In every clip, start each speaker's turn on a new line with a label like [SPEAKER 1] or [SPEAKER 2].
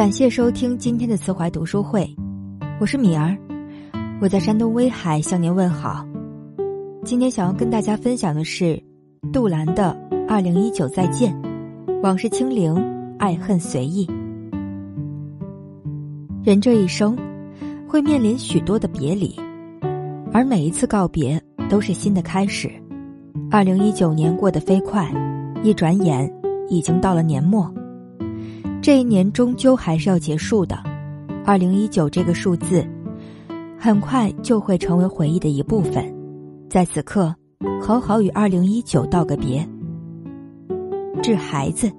[SPEAKER 1] 感谢收听今天的慈怀读书会，我是米儿，我在山东威海向您问好。今天想要跟大家分享的是杜兰的《二零一九再见》，往事清零，爱恨随意。人这一生会面临许多的别离，而每一次告别都是新的开始。二零一九年过得飞快，一转眼已经到了年末。这一年终究还是要结束的，二零一九这个数字，很快就会成为回忆的一部分。在此刻，好好与二零一九道个别。致孩子，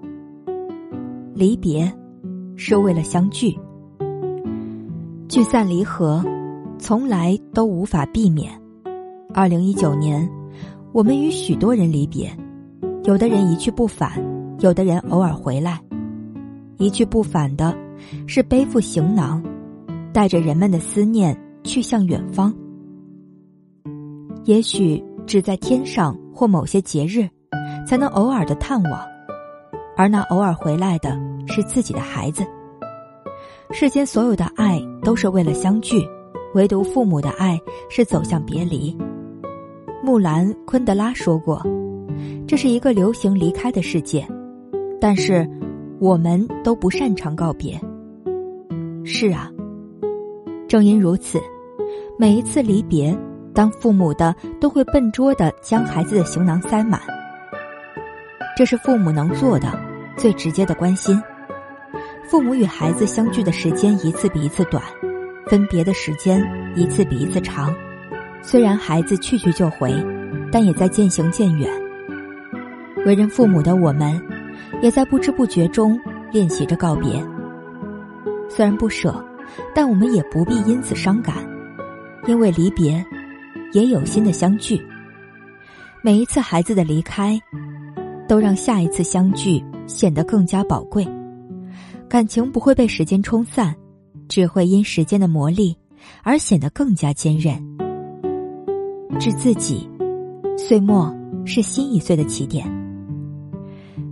[SPEAKER 1] 离别是为了相聚，聚散离合，从来都无法避免。二零一九年，我们与许多人离别，有的人一去不返，有的人偶尔回来。一去不返的，是背负行囊，带着人们的思念去向远方。也许只在天上或某些节日，才能偶尔的探望，而那偶尔回来的是自己的孩子。世间所有的爱都是为了相聚，唯独父母的爱是走向别离。木兰昆德拉说过：“这是一个流行离开的世界。”但是。我们都不擅长告别。是啊，正因如此，每一次离别，当父母的都会笨拙的将孩子的行囊塞满。这是父母能做的最直接的关心。父母与孩子相聚的时间一次比一次短，分别的时间一次比一次长。虽然孩子去去就回，但也在渐行渐远。为人父母的我们。也在不知不觉中练习着告别。虽然不舍，但我们也不必因此伤感，因为离别也有新的相聚。每一次孩子的离开，都让下一次相聚显得更加宝贵。感情不会被时间冲散，只会因时间的磨砺而显得更加坚韧。致自己，岁末是新一岁的起点。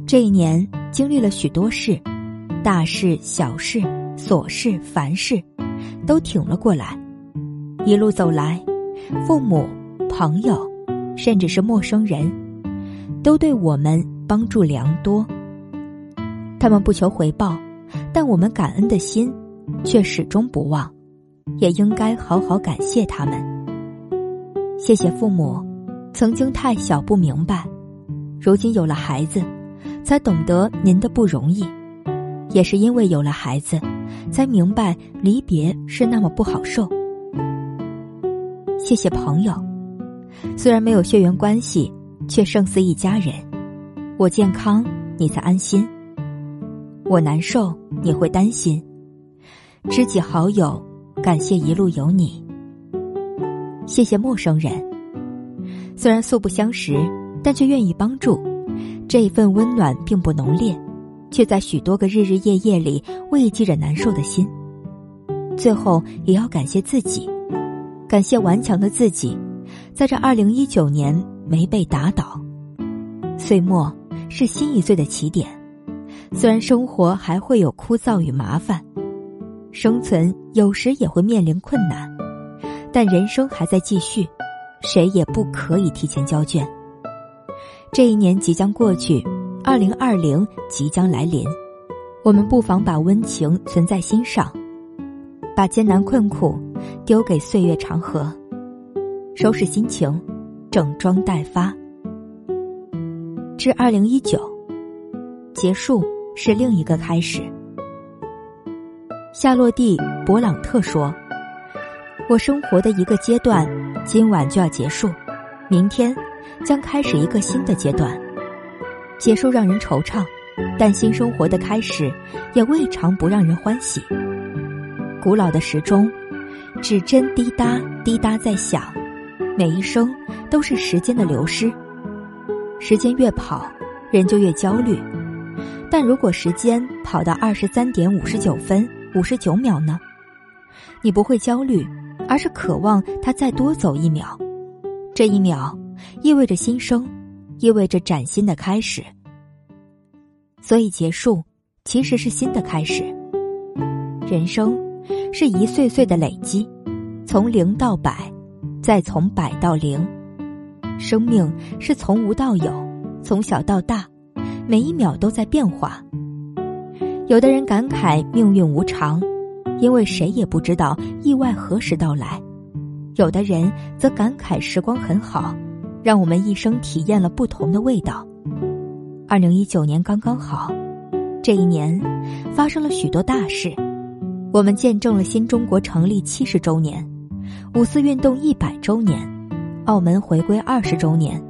[SPEAKER 1] 这一年经历了许多事，大事、小事、琐事、烦事，都挺了过来。一路走来，父母、朋友，甚至是陌生人，都对我们帮助良多。他们不求回报，但我们感恩的心却始终不忘，也应该好好感谢他们。谢谢父母，曾经太小不明白，如今有了孩子。才懂得您的不容易，也是因为有了孩子，才明白离别是那么不好受。谢谢朋友，虽然没有血缘关系，却胜似一家人。我健康，你才安心；我难受，你会担心。知己好友，感谢一路有你。谢谢陌生人，虽然素不相识，但却愿意帮助。这一份温暖并不浓烈，却在许多个日日夜夜里慰藉着难受的心。最后，也要感谢自己，感谢顽强的自己，在这二零一九年没被打倒。岁末是新一岁的起点，虽然生活还会有枯燥与麻烦，生存有时也会面临困难，但人生还在继续，谁也不可以提前交卷。这一年即将过去，二零二零即将来临，我们不妨把温情存在心上，把艰难困苦丢给岁月长河，收拾心情，整装待发。至二零一九，结束是另一个开始。夏洛蒂·勃朗特说：“我生活的一个阶段，今晚就要结束，明天。”将开始一个新的阶段，结束让人惆怅，但新生活的开始也未尝不让人欢喜。古老的时钟，指针滴答滴答在响，每一声都是时间的流失。时间越跑，人就越焦虑。但如果时间跑到二十三点五十九分五十九秒呢？你不会焦虑，而是渴望它再多走一秒。这一秒。意味着新生，意味着崭新的开始。所以结束其实是新的开始。人生是一岁岁的累积，从零到百，再从百到零。生命是从无到有，从小到大，每一秒都在变化。有的人感慨命运无常，因为谁也不知道意外何时到来；有的人则感慨时光很好，让我们一生体验了不同的味道。二零一九年刚刚好，这一年发生了许多大事，我们见证了新中国成立七十周年、五四运动一百周年、澳门回归二十周年、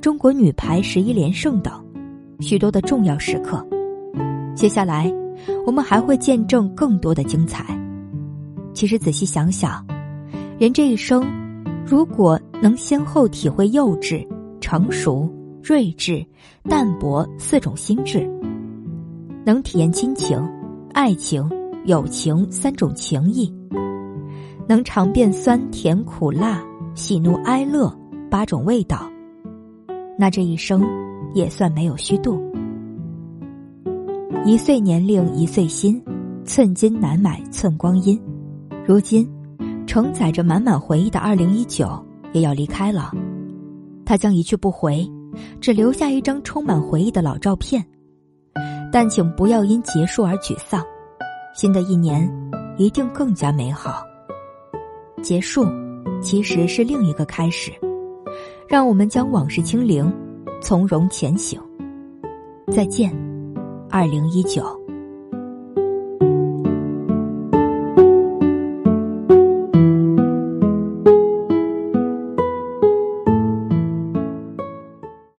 [SPEAKER 1] 中国女排十一连胜等许多的重要时刻。接下来，我们还会见证更多的精彩。其实仔细想想，人这一生，如果能先后体会幼稚、成熟。睿智、淡泊四种心智，能体验亲情、爱情、友情三种情谊，能尝遍酸甜苦辣、喜怒哀乐八种味道，那这一生也算没有虚度。一岁年龄一岁心，寸金难买寸光阴。如今，承载着满满回忆的二零一九也要离开了，他将一去不回。只留下一张充满回忆的老照片，但请不要因结束而沮丧。新的一年一定更加美好。结束其实是另一个开始，让我们将往事清零，从容前行。再见，二零一九。